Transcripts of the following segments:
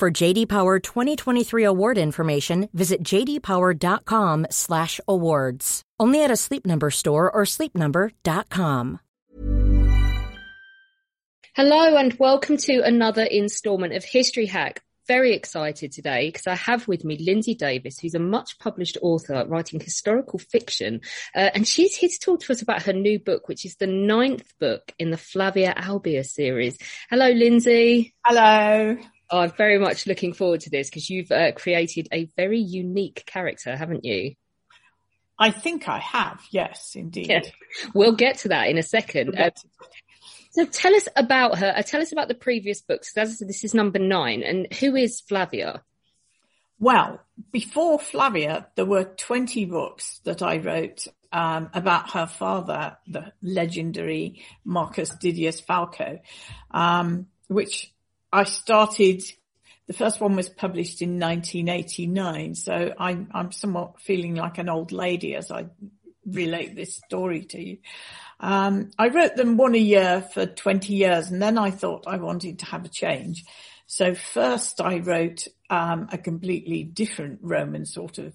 For JD Power 2023 award information, visit jdpower.com/awards. Only at a Sleep Number store or sleepnumber.com. Hello and welcome to another installment of History Hack. Very excited today because I have with me Lindsey Davis, who's a much published author writing historical fiction. Uh, and she's here to talk to us about her new book, which is the ninth book in the Flavia Albia series. Hello, Lindsey. Hello. Oh, I'm very much looking forward to this because you've uh, created a very unique character, haven't you? I think I have. Yes, indeed. Yeah. We'll get to that in a second. Uh, so tell us about her. Uh, tell us about the previous books. As this is number nine. And who is Flavia? Well, before Flavia, there were 20 books that I wrote um, about her father, the legendary Marcus Didius Falco, um, which I started, the first one was published in 1989. So I'm, I'm somewhat feeling like an old lady as I relate this story to you. Um, I wrote them one a year for 20 years and then I thought I wanted to have a change. So first I wrote um, a completely different Roman sort of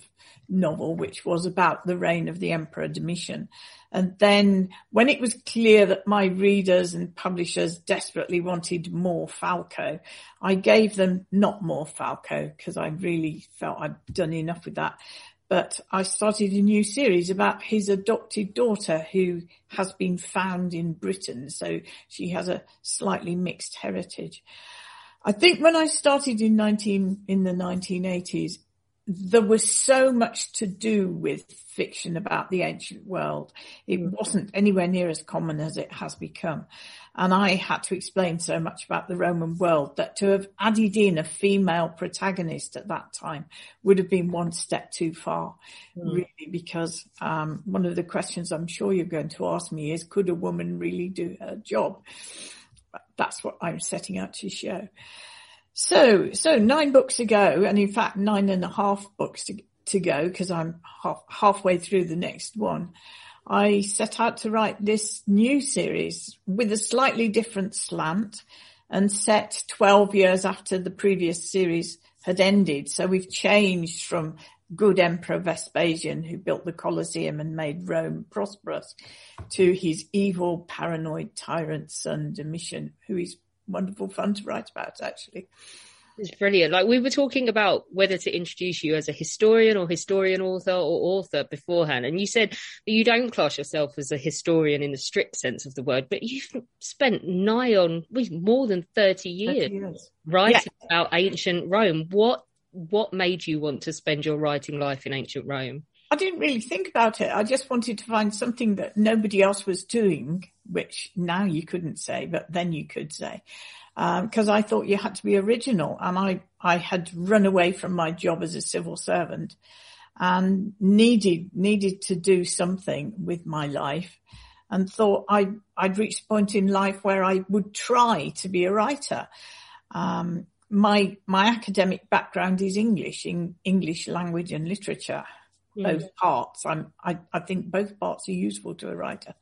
novel, which was about the reign of the Emperor Domitian. And then when it was clear that my readers and publishers desperately wanted more Falco, I gave them not more Falco because I really felt I'd done enough with that. But I started a new series about his adopted daughter who has been found in Britain. So she has a slightly mixed heritage. I think when I started in 19, in the 1980s, there was so much to do with fiction about the ancient world. It mm. wasn't anywhere near as common as it has become. And I had to explain so much about the Roman world that to have added in a female protagonist at that time would have been one step too far, mm. really, because um, one of the questions I'm sure you're going to ask me is, could a woman really do her job? that's what I'm setting out to show. So, so nine books ago, and in fact nine and a half books to, to go because I'm half, halfway through the next one. I set out to write this new series with a slightly different slant and set 12 years after the previous series had ended. So we've changed from good Emperor Vespasian who built the Colosseum and made Rome prosperous to his evil, paranoid tyrant son Domitian, who is wonderful fun to write about actually. It's brilliant. Like we were talking about whether to introduce you as a historian or historian author or author beforehand. And you said that you don't class yourself as a historian in the strict sense of the word, but you've spent nigh on more than 30 years, 30 years. writing yeah. about ancient Rome. What what made you want to spend your writing life in ancient Rome? I didn't really think about it. I just wanted to find something that nobody else was doing, which now you couldn't say, but then you could say. Because um, I thought you had to be original, and I I had run away from my job as a civil servant, and needed needed to do something with my life, and thought I I'd reached a point in life where I would try to be a writer. Um, my my academic background is English, in English language and literature, both parts. I'm, I, I think both parts are useful to a writer.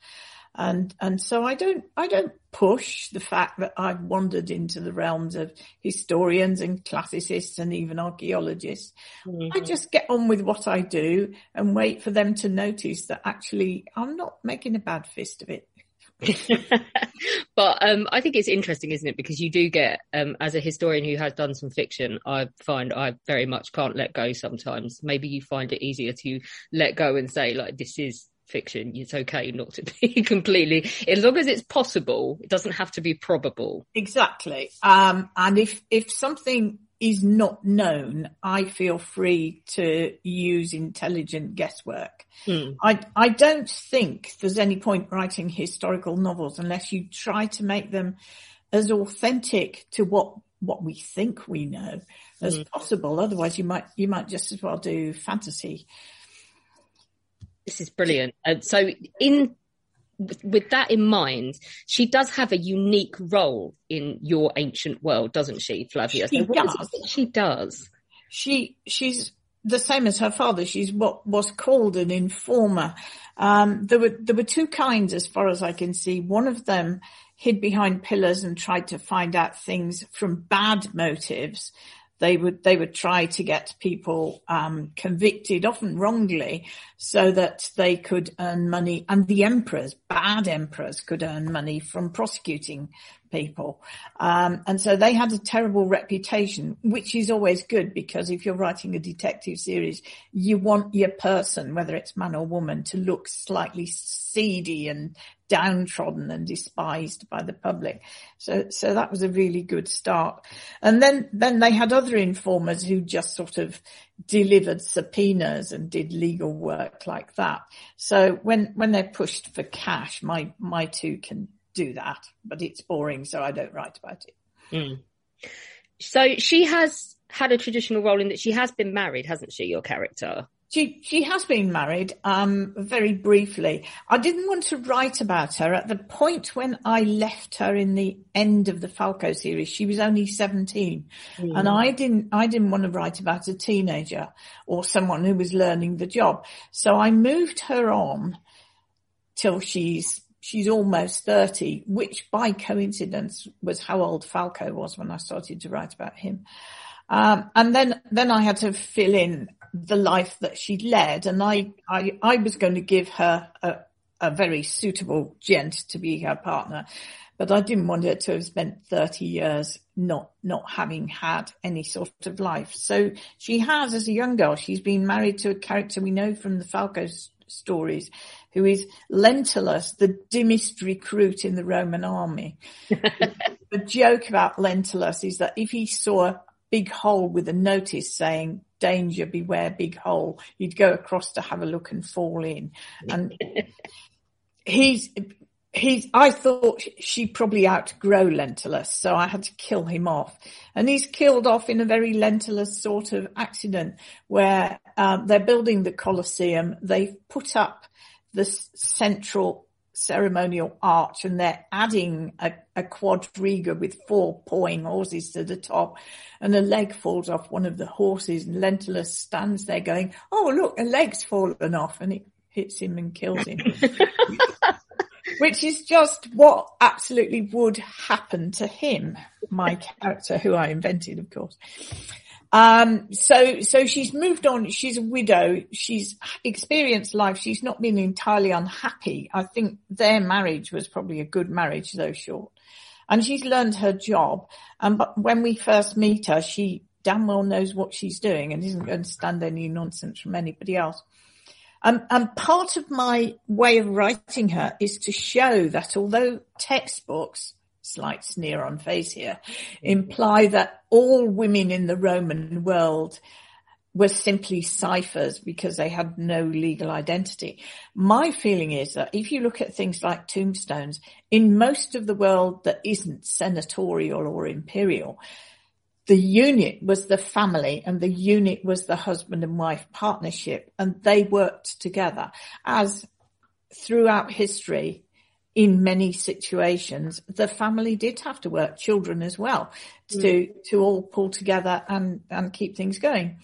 And, and so I don't, I don't push the fact that I've wandered into the realms of historians and classicists and even archaeologists. Mm-hmm. I just get on with what I do and wait for them to notice that actually I'm not making a bad fist of it. but um, I think it's interesting, isn't it? Because you do get, um, as a historian who has done some fiction, I find I very much can't let go sometimes. Maybe you find it easier to let go and say, like, this is fiction. It's okay not to be completely, as long as it's possible. It doesn't have to be probable. Exactly. Um, and if if something is not known, I feel free to use intelligent guesswork. Hmm. I, I don't think there's any point writing historical novels unless you try to make them as authentic to what what we think we know as mm. possible. Otherwise, you might you might just as well do fantasy. This is brilliant. Uh, so, in with that in mind, she does have a unique role in your ancient world, doesn't she, Flavia? She so does. she does. She she's the same as her father. She's what was called an informer. Um, there were there were two kinds, as far as I can see. One of them hid behind pillars and tried to find out things from bad motives, they would they would try to get people um, convicted, often wrongly, so that they could earn money. And the emperors, bad emperors, could earn money from prosecuting people. Um, and so they had a terrible reputation, which is always good because if you're writing a detective series, you want your person, whether it's man or woman, to look slightly seedy and downtrodden and despised by the public. So, so that was a really good start. And then, then they had other informers who just sort of delivered subpoenas and did legal work like that. So when, when they're pushed for cash, my, my two can do that, but it's boring. So I don't write about it. Mm. So she has had a traditional role in that she has been married, hasn't she, your character? She she has been married, um, very briefly. I didn't want to write about her at the point when I left her in the end of the Falco series. She was only seventeen, mm. and I didn't I didn't want to write about a teenager or someone who was learning the job. So I moved her on till she's she's almost 30, which by coincidence was how old Falco was when I started to write about him. Um, and then, then I had to fill in the life that she led. And I, I, I was going to give her a, a very suitable gent to be her partner, but I didn't want her to have spent 30 years not, not having had any sort of life. So she has, as a young girl, she's been married to a character we know from the Falco stories, who is Lentulus, the dimmest recruit in the Roman army. the joke about Lentulus is that if he saw big hole with a notice saying danger, beware big hole. You'd go across to have a look and fall in. And he's, he's, I thought she probably outgrow Lentulus, so I had to kill him off. And he's killed off in a very Lentulus sort of accident where um, they're building the Colosseum. They've put up the central ceremonial arch and they're adding a, a quadriga with four pawing horses to the top and a leg falls off one of the horses and Lentulus stands there going, Oh, look, a leg's fallen off and it hits him and kills him. Which is just what absolutely would happen to him, my character who I invented, of course. Um, so, so she's moved on. She's a widow. She's experienced life. She's not been entirely unhappy. I think their marriage was probably a good marriage, though short. And she's learned her job. And but when we first meet her, she damn well knows what she's doing and isn't going to stand any nonsense from anybody else. Um, and part of my way of writing her is to show that although textbooks slight sneer on face here, mm. imply that all women in the Roman world were simply ciphers because they had no legal identity. My feeling is that if you look at things like tombstones, in most of the world that isn't senatorial or imperial, the unit was the family and the unit was the husband and wife partnership and they worked together as throughout history in many situations, the family did have to work, children as well, to, mm. to all pull together and, and keep things going.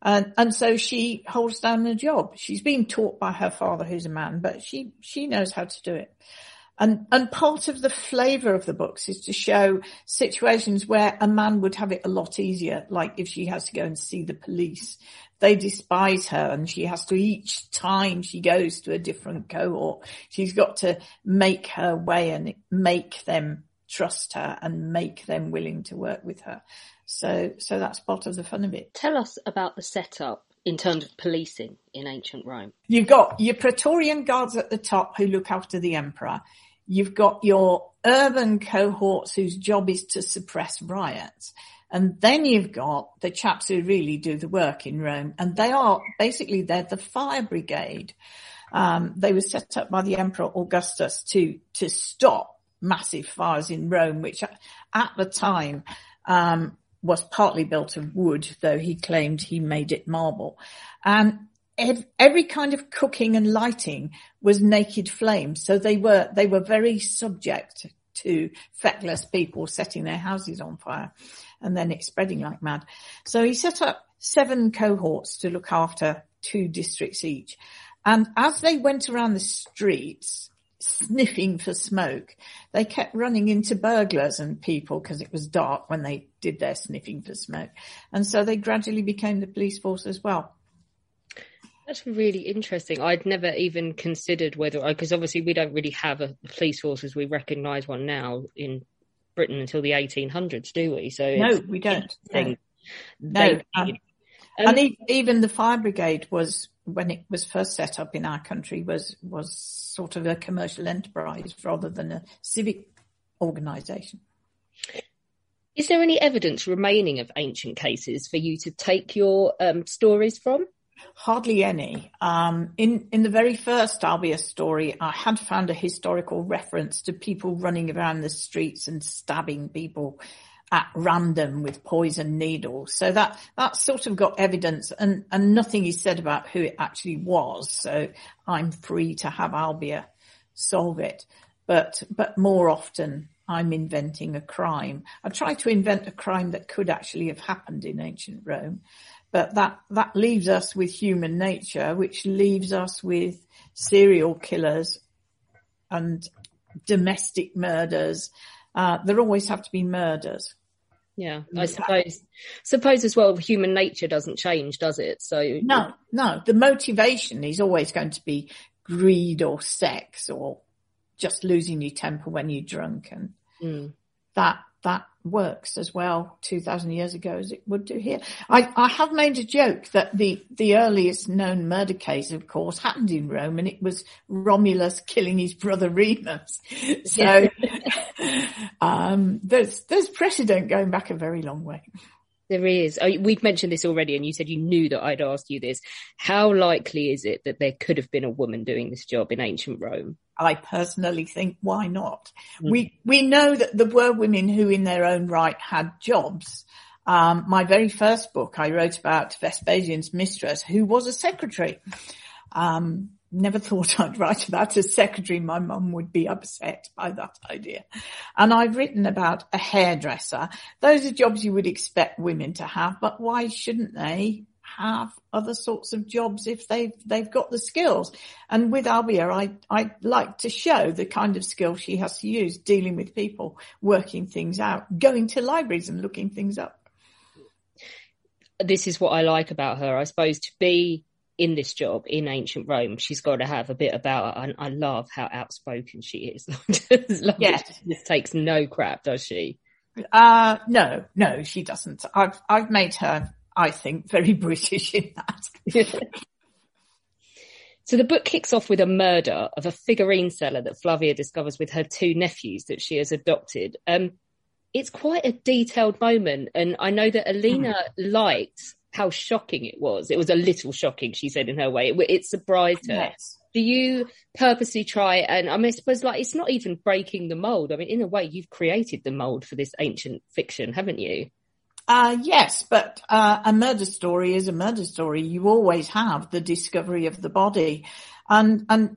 And, and so she holds down a job. She's been taught by her father, who's a man, but she, she knows how to do it. And, and part of the flavor of the books is to show situations where a man would have it a lot easier, like if she has to go and see the police they despise her and she has to each time she goes to a different cohort, she's got to make her way and make them trust her and make them willing to work with her. So, so that's part of the fun of it. Tell us about the setup in terms of policing in ancient Rome. You've got your Praetorian guards at the top who look after the emperor. You've got your urban cohorts whose job is to suppress riots. And then you've got the chaps who really do the work in Rome and they are basically, they're the fire brigade. Um, they were set up by the Emperor Augustus to, to stop massive fires in Rome, which at the time, um, was partly built of wood, though he claimed he made it marble. And every kind of cooking and lighting was naked flame. So they were, they were very subject to feckless people setting their houses on fire and then it spreading like mad. So he set up seven cohorts to look after two districts each. And as they went around the streets, sniffing for smoke, they kept running into burglars and people because it was dark when they did their sniffing for smoke. And so they gradually became the police force as well. That's really interesting. I'd never even considered whether, because obviously we don't really have a police force as we recognise one now in Britain until the 1800s, do we? So no, we don't. No, no um, um, and even the fire brigade was when it was first set up in our country was was sort of a commercial enterprise rather than a civic organisation. Is there any evidence remaining of ancient cases for you to take your um, stories from? Hardly any. Um, in in the very first Albia story, I had found a historical reference to people running around the streets and stabbing people at random with poison needles. So that that sort of got evidence, and and nothing is said about who it actually was. So I'm free to have Albia solve it, but but more often I'm inventing a crime. I try to invent a crime that could actually have happened in ancient Rome. But that, that leaves us with human nature, which leaves us with serial killers and domestic murders. Uh, there always have to be murders. Yeah, I suppose. Suppose as well, human nature doesn't change, does it? So no, no. The motivation is always going to be greed or sex or just losing your temper when you're drunk, and mm. that that works as well 2000 years ago as it would do here. I, I have made a joke that the, the earliest known murder case, of course, happened in Rome and it was Romulus killing his brother Remus. So, um, there's, there's precedent going back a very long way. There is. We've mentioned this already, and you said you knew that I'd ask you this. How likely is it that there could have been a woman doing this job in ancient Rome? I personally think why not? Mm. We we know that there were women who, in their own right, had jobs. Um, my very first book, I wrote about Vespasian's mistress, who was a secretary. Um, never thought I'd write about a secretary. My mum would be upset by that idea. And I've written about a hairdresser. Those are jobs you would expect women to have, but why shouldn't they have other sorts of jobs if they've they've got the skills. And with Albia, I I like to show the kind of skill she has to use dealing with people, working things out, going to libraries and looking things up. This is what I like about her. I suppose to be in this job in ancient Rome, she's got to have a bit about her. And I love how outspoken she is. yes. She just takes no crap, does she? Uh, no, no, she doesn't. I've, I've made her I think, very British in that. so the book kicks off with a murder of a figurine seller that Flavia discovers with her two nephews that she has adopted. Um, it's quite a detailed moment, and I know that Alina mm. liked how shocking it was. It was a little shocking, she said in her way. It, it surprised her. Yes. Do you purposely try and I mean, I suppose like it's not even breaking the mold. I mean, in a way, you've created the mold for this ancient fiction, haven't you? Uh, yes, but uh, a murder story is a murder story. You always have the discovery of the body, and and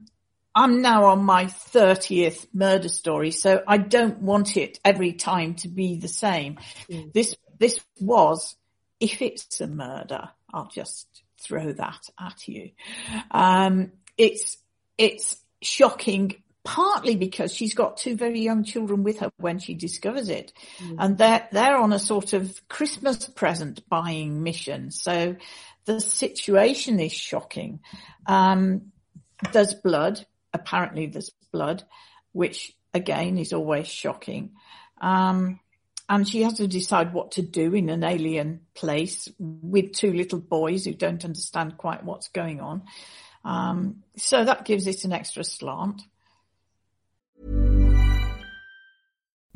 I'm now on my thirtieth murder story, so I don't want it every time to be the same. Mm. This this was, if it's a murder, I'll just throw that at you. Um, it's it's shocking partly because she's got two very young children with her when she discovers it. Mm. And they're, they're on a sort of Christmas present buying mission. So the situation is shocking. Um, there's blood. Apparently there's blood, which again is always shocking. Um, and she has to decide what to do in an alien place with two little boys who don't understand quite what's going on. Um, so that gives it an extra slant.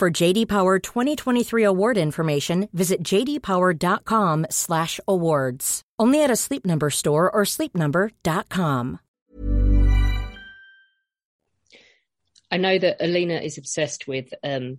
For JD Power 2023 award information, visit jdpower.com/awards. Only at a Sleep Number store or sleepnumber.com. I know that Alina is obsessed with um,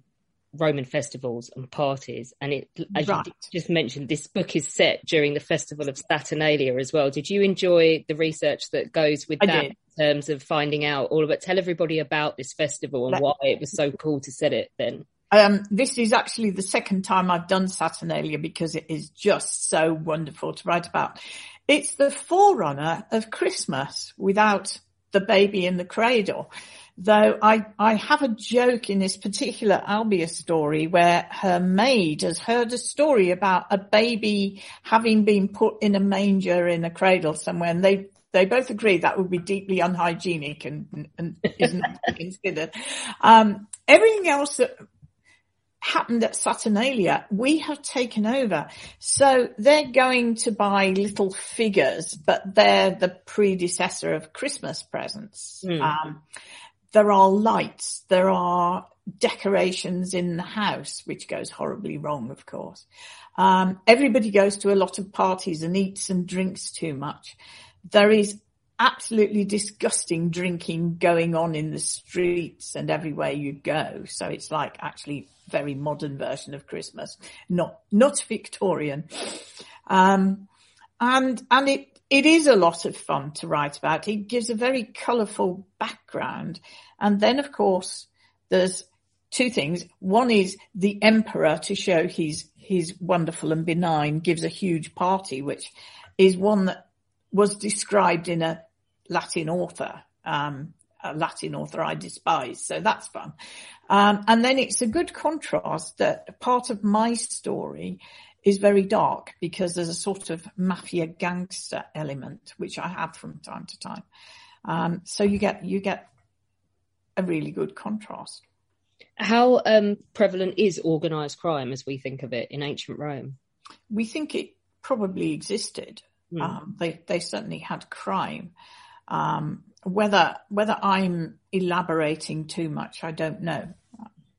Roman festivals and parties, and it, as Right. you just mentioned, this book is set during the festival of Saturnalia as well. Did you enjoy the research that goes with I that did. In terms of finding out all about? Tell everybody about this festival and why it was so cool to set it then. Um, this is actually the second time I've done Saturnalia because it is just so wonderful to write about. It's the forerunner of Christmas without the baby in the cradle. Though I, I have a joke in this particular Albia story where her maid has heard a story about a baby having been put in a manger in a cradle somewhere and they they both agree that would be deeply unhygienic and, and is not to be considered. Um, everything else that happened at Saturnalia, we have taken over. So they're going to buy little figures, but they're the predecessor of Christmas presents. Hmm. Um, there are lights, there are decorations in the house, which goes horribly wrong, of course. Um, everybody goes to a lot of parties and eats and drinks too much. There is absolutely disgusting drinking going on in the streets and everywhere you go. So it's like actually very modern version of Christmas, not, not Victorian. Um, and, and it, it is a lot of fun to write about. It gives a very colourful background. And then of course there's two things. One is the emperor to show he's, he's wonderful and benign gives a huge party, which is one that was described in a Latin author, um, a Latin author I despise. So that's fun. Um, and then it's a good contrast that part of my story is very dark because there's a sort of mafia gangster element, which I have from time to time. Um, so you get, you get a really good contrast. How um, prevalent is organised crime as we think of it in ancient Rome? We think it probably existed. Hmm. Um, they, they certainly had crime. Um, whether, whether I'm elaborating too much, I don't know.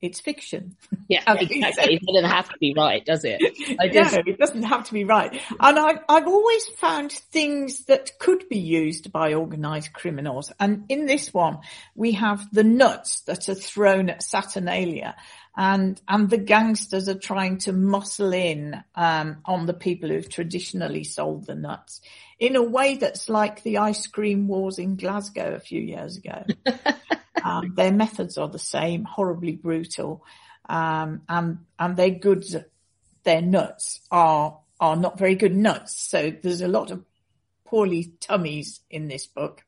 It's fiction. Yeah, exactly. It doesn't have to be right, does it? I no, it doesn't have to be right. And I've I've always found things that could be used by organised criminals. And in this one, we have the nuts that are thrown at Saturnalia and, and the gangsters are trying to muscle in, um, on the people who've traditionally sold the nuts in a way that's like the ice cream wars in Glasgow a few years ago. um, their methods are the same, horribly brutal. Um, and, and their goods, their nuts are, are not very good nuts. So there's a lot of poorly tummies in this book.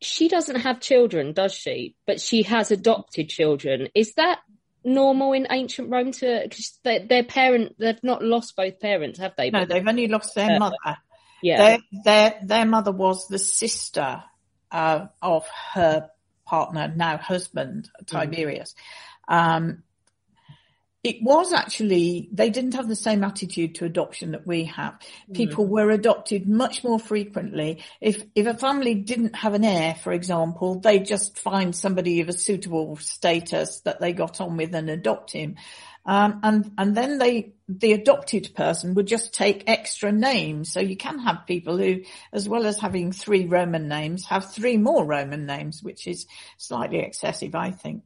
She doesn't have children, does she? But she has adopted children. Is that normal in ancient Rome to, cause their, their parent, they've not lost both parents, have they? No, But- they've only lost their Yeah. mother. yeah. Their, their, their mother was the sister, uh, of her partner, now husband, Tiberius. Um, it was actually, they didn't have the same attitude to adoption that we have. People were adopted much more frequently. If, if a family didn't have an heir, for example, they just find somebody of a suitable status that they got on with and adopt him. Um, and, and then they, the adopted person would just take extra names. So you can have people who, as well as having three Roman names, have three more Roman names, which is slightly excessive, I think.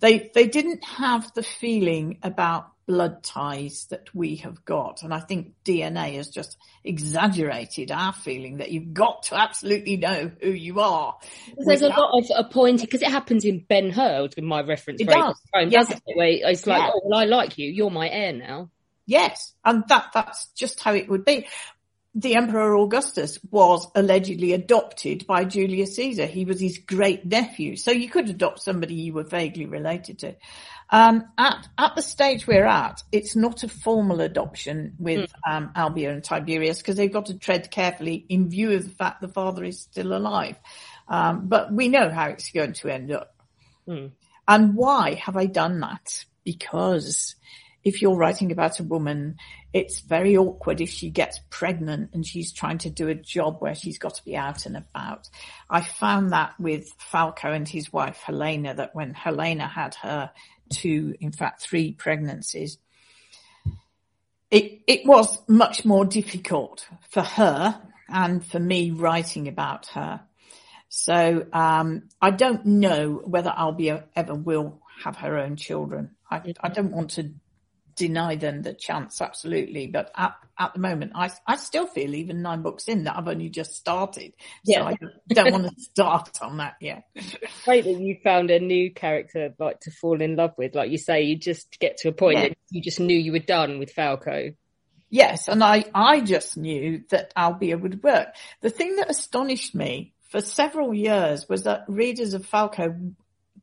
They, they didn't have the feeling about blood ties that we have got. And I think DNA has just exaggerated our feeling that you've got to absolutely know who you are. There's a lot of appointing because it happens in Ben Hur, in my reference. It does. Home, yes. doesn't it? Where it's like, Yeah. oh, well, I like you. You're my heir now. Yes, and that that's just how it would be. The Emperor Augustus was allegedly adopted by Julius Caesar. He was his great nephew, so you could adopt somebody you were vaguely related to. Um, at at the stage we're at, it's not a formal adoption with um, Albia and Tiberius because they've got to tread carefully in view of the fact the father is still alive. Um, but we know how it's going to end up. Hmm. And why have I done that? Because if you're writing about a woman, it's very awkward if she gets pregnant and she's trying to do a job where she's got to be out and about. I found that with Falco and his wife Helena, that when Helena had her two, in fact, three pregnancies, it, it was much more difficult for her and for me writing about her. So um, I don't know whether Albia ever will have her own children. I, I don't want to deny them the chance, absolutely. But at, at the moment, I, I still feel even nine books in that I've only just started. Yeah. So I don't want to start on that yet. Great that you found a new character like to fall in love with. Like you say, you just get to a point Yeah. that you just knew you were done with Falco. Yes, and I, I just knew that Albia would work. The thing that astonished me for several years was that readers of Falco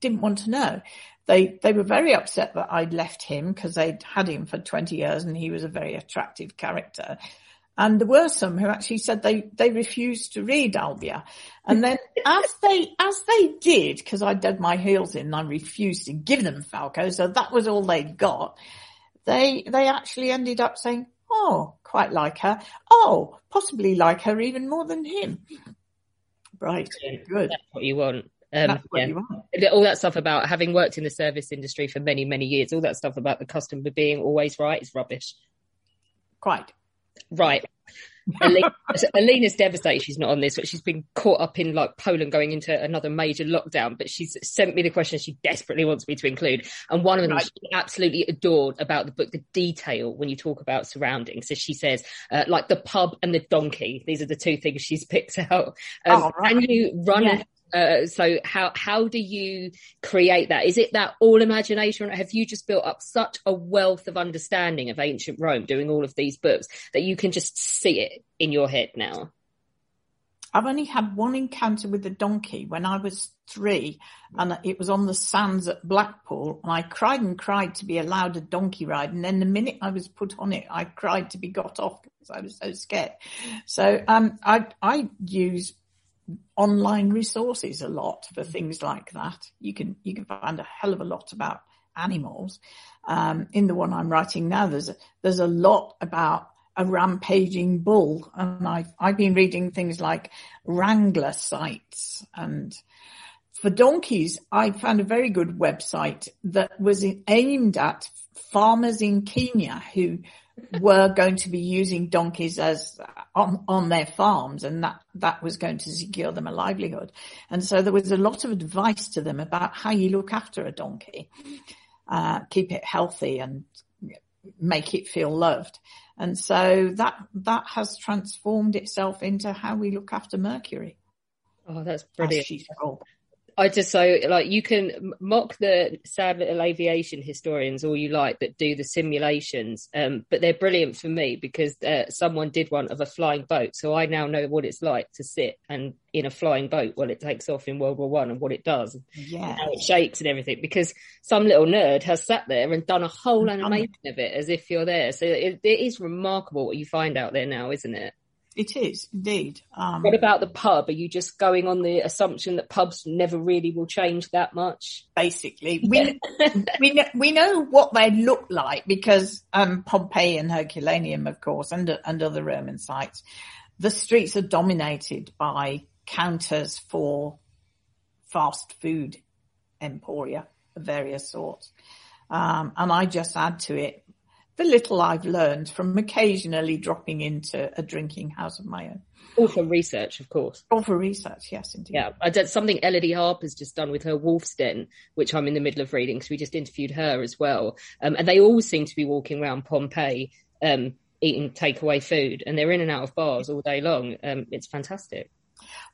didn't want to know. They they were very upset that I'd left him because they'd had him for 20 years and he was a very attractive character. And there were some who actually said they, they refused to read Albia. And then as they, as they did, because I dug my heels in and I refused to give them Falco, so that was all they got, they, they actually ended up saying, oh, quite like her. Oh, possibly like her even more than him. Right. Good. That's what you want. Um, That's yeah. you all that stuff about having worked in the service industry for many, many years, all that stuff about the customer being always right is rubbish. Quite. Right. Alina, Alina's devastated she's not on this, but she's been caught up in like Poland going into another major lockdown. But she's sent me the questions she desperately wants me to include. And one of them Right. she absolutely adored about the book, the detail when you talk about surroundings. So she says, uh, like the pub and the donkey. These are the two things she's picked out. Um, Oh, right. Can you run Yeah. Uh, so how how do you create that? Is it that all imagination? Have you just built up such a wealth of understanding of ancient Rome, doing all of these books, that you can just see it in your head now? I've only had one encounter with a donkey when I was three and it was on the sands at Blackpool and I cried and cried to be allowed a donkey ride. And then the minute I was put on it, I cried to be got off because I was so scared. So, um, I, I use online resources a lot for things like that. You can, you can find a hell of a lot about animals. Um, in the one I'm writing now, there's a, there's a lot about a rampaging bull. And I've, I've been reading things like Wrangler sites and for donkeys, I found a very good website that was aimed at farmers in Kenya who were going to be using donkeys as on, on their farms and that, that was going to secure them a livelihood. And so there was a lot of advice to them about how you look after a donkey, uh, keep it healthy and make it feel loved. And so that, that has transformed itself into how we look after Mercury. Oh, that's brilliant. I just so like you can mock the sad little aviation historians all you like that do the simulations, um, but they're brilliant for me because uh, someone did one of a flying boat, so I now know what it's like to sit and in a flying boat while it takes off in World War One and what it does, Yeah. how it shakes and everything. Because some little nerd has sat there and done a whole animation of it as if you're there. So it, it is remarkable what you find out there now, isn't it? It is indeed. Um, What about the pub? Are you just going on the assumption that pubs never really will change that much? basically, we we know, we know what they look like because um, Pompeii and Herculaneum, of course, and and other Roman sites, the streets are dominated by counters for fast food emporia of various sorts, um, and I just add to it the little I've learned from occasionally dropping into a drinking house of my own. All for research, of course. All for research, yes, indeed. Yeah, I did something Elodie Harper's just done with her Wolf's Den, which I'm in the middle of reading because we just interviewed her as well. Um, and they all seem to be walking around Pompeii, um, eating takeaway food, and they're in and out of bars all day long. Um, it's fantastic.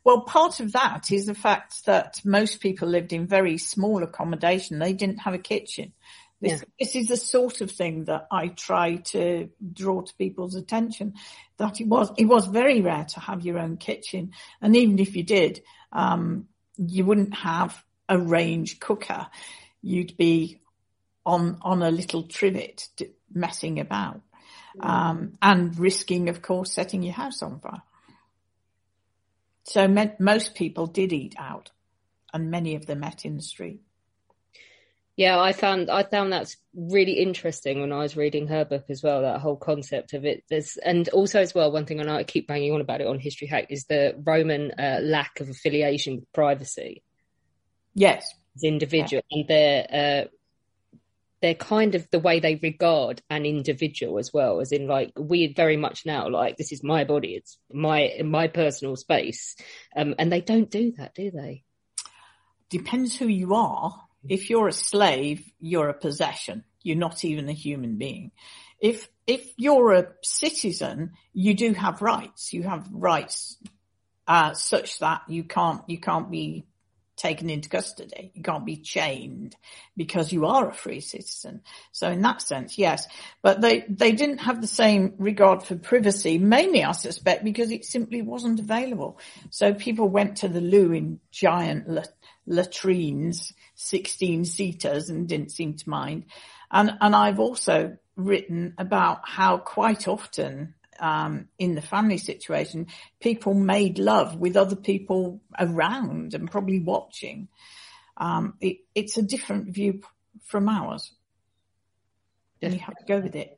Well, part of that is the fact that most people lived in very small accommodation. They didn't have a kitchen. This, yeah. this is the sort of thing that I try to draw to people's attention. That it was it was very rare to have your own kitchen, and even if you did, um, you wouldn't have a range cooker. You'd be on on a little trivet messing about, um, and risking, of course, setting your house on fire. So me- most people did eat out, and many of them met in the street. Yeah, I found I found that's really interesting when I was reading her book as well. That whole concept of it. There's and also as well one thing I know I keep banging on about it on History Hack is the Roman uh, lack of affiliation with privacy. Yes, as individual yeah. and their uh, they're kind of the way they regard an individual as well, as in like we very much now like this is my body, it's my my personal space, um, and they don't do that, do they? Depends who you are if you're a slave, you're a possession. You're not even a human being. If, if you're a citizen, you do have rights. You have rights, uh, such that you can't, you can't be taken into custody. You can't be chained because you are a free citizen. So in that sense, yes, but they, they didn't have the same regard for privacy, mainly I suspect because it simply wasn't available. So people went to the loo in giant latrines, 16 seaters and didn't seem to mind. And, and I've also written about how quite often um, in the family situation, people made love with other people around and probably watching. Um, it, it's a different view from ours. And you have to go with it.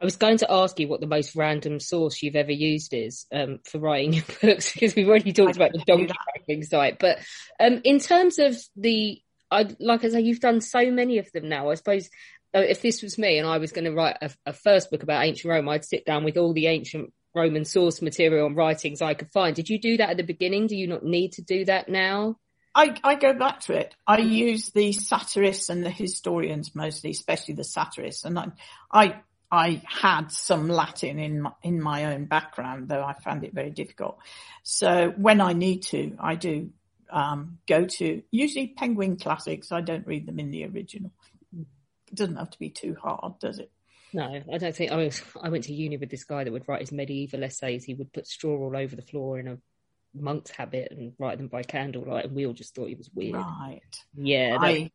I was going to ask you what the most random source you've ever used is um, for writing your books because we've already talked about the donkey tracking site. But um, in terms of the, I like I say, you've done so many of them now. I suppose uh, if this was me and I was going to write a, a first book about ancient Rome, I'd sit down with all the ancient Roman source material and writings I could find. Did you do that at the beginning? Do you not need to do that now? I, I, go back to it. I use the satirists and the historians mostly, especially the satirists. And I, I I had some Latin in my, in my own background, though I found it very difficult. So when I need to, I do um, go to usually Penguin Classics. I don't read them in the original. It doesn't have to be too hard, does it? No, I don't think. I mean, I went to uni with this guy that would write his medieval essays. He would put straw all over the floor in a monk's habit and write them by candlelight, and we all just thought he was weird. Right. Yeah. That, I.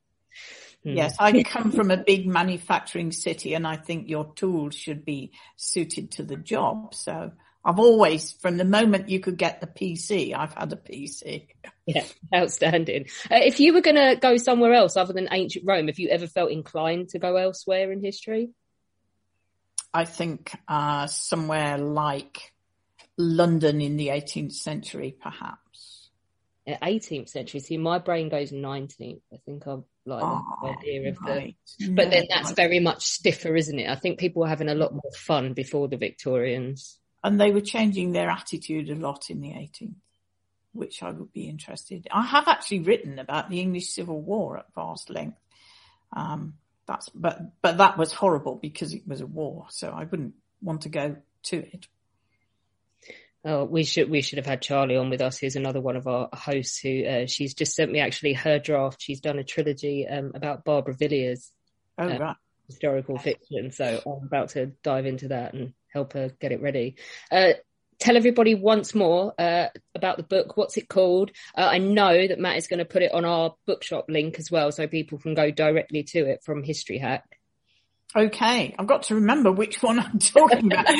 Yes, I come from a big manufacturing city and I think your tools should be suited to the job. So I've always, from the moment you could get the PC, I've had a PC. Yeah, outstanding. Uh, if you were going to go somewhere else other than ancient Rome, have you ever felt inclined to go elsewhere in history? I think uh, somewhere like London in the 18th century, perhaps. 18th century. See, my brain goes 19th. I think I'm like oh, the idea of right. the but then that's very much stiffer isn't it i think people were having a lot more fun before the victorians and they were changing their attitude a lot in the 18th which i would be interested i have actually written about the english civil war at vast length um, that's but but that was horrible because it was a war so i wouldn't want to go to it Oh, we should we should have had Charlie on with us. Here's another one of our hosts who uh, she's just sent me actually her draft. She's done a trilogy um, about Barbara Villiers, oh, uh, right. historical fiction. So I'm about to dive into that and help her get it ready. Uh, tell everybody once more uh, about the book. What's it called? Uh, I know that Matt is going to put it on our bookshop link as well, so people can go directly to it from History Hack. Okay, I've got to remember which one I'm talking about.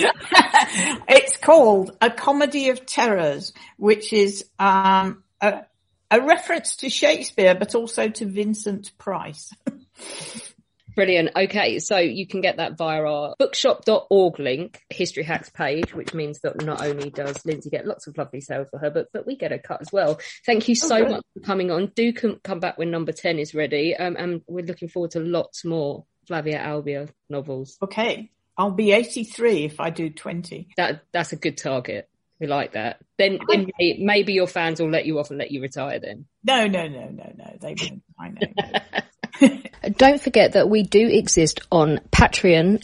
it's called A Comedy of Terrors, which is um, a, a reference to Shakespeare, but also to Vincent Price. Brilliant. Okay, so you can get that via our bookshop.org link, History Hacks page, which means that not only does Lindsey get lots of lovely sales for her book, but we get a cut as well. Thank you so okay. much for coming on. Do come, come back when number 10 is ready, um, and we're looking forward to lots more. Flavia Albia novels. Okay. I'll be 83 if I do 20. That That's a good target. We like that. Then, then maybe your fans will let you off and let you retire then. No, no, no, no, no. They won't. I know. Don't forget that we do exist on Patreon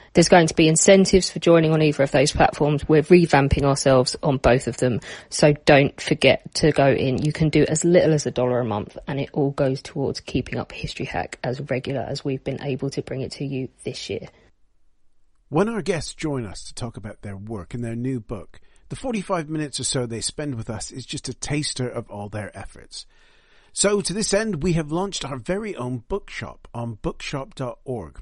there's going to be incentives for joining on either of those platforms. We're revamping ourselves on both of them. So don't forget to go in. You can do as little as a dollar a month and it all goes towards keeping up History Hack as regular as we've been able to bring it to you this year. When our guests join us to talk about their work and their new book, the 45 minutes or so they spend with us is just a taster of all their efforts. So to this end, we have launched our very own bookshop on bookshop.org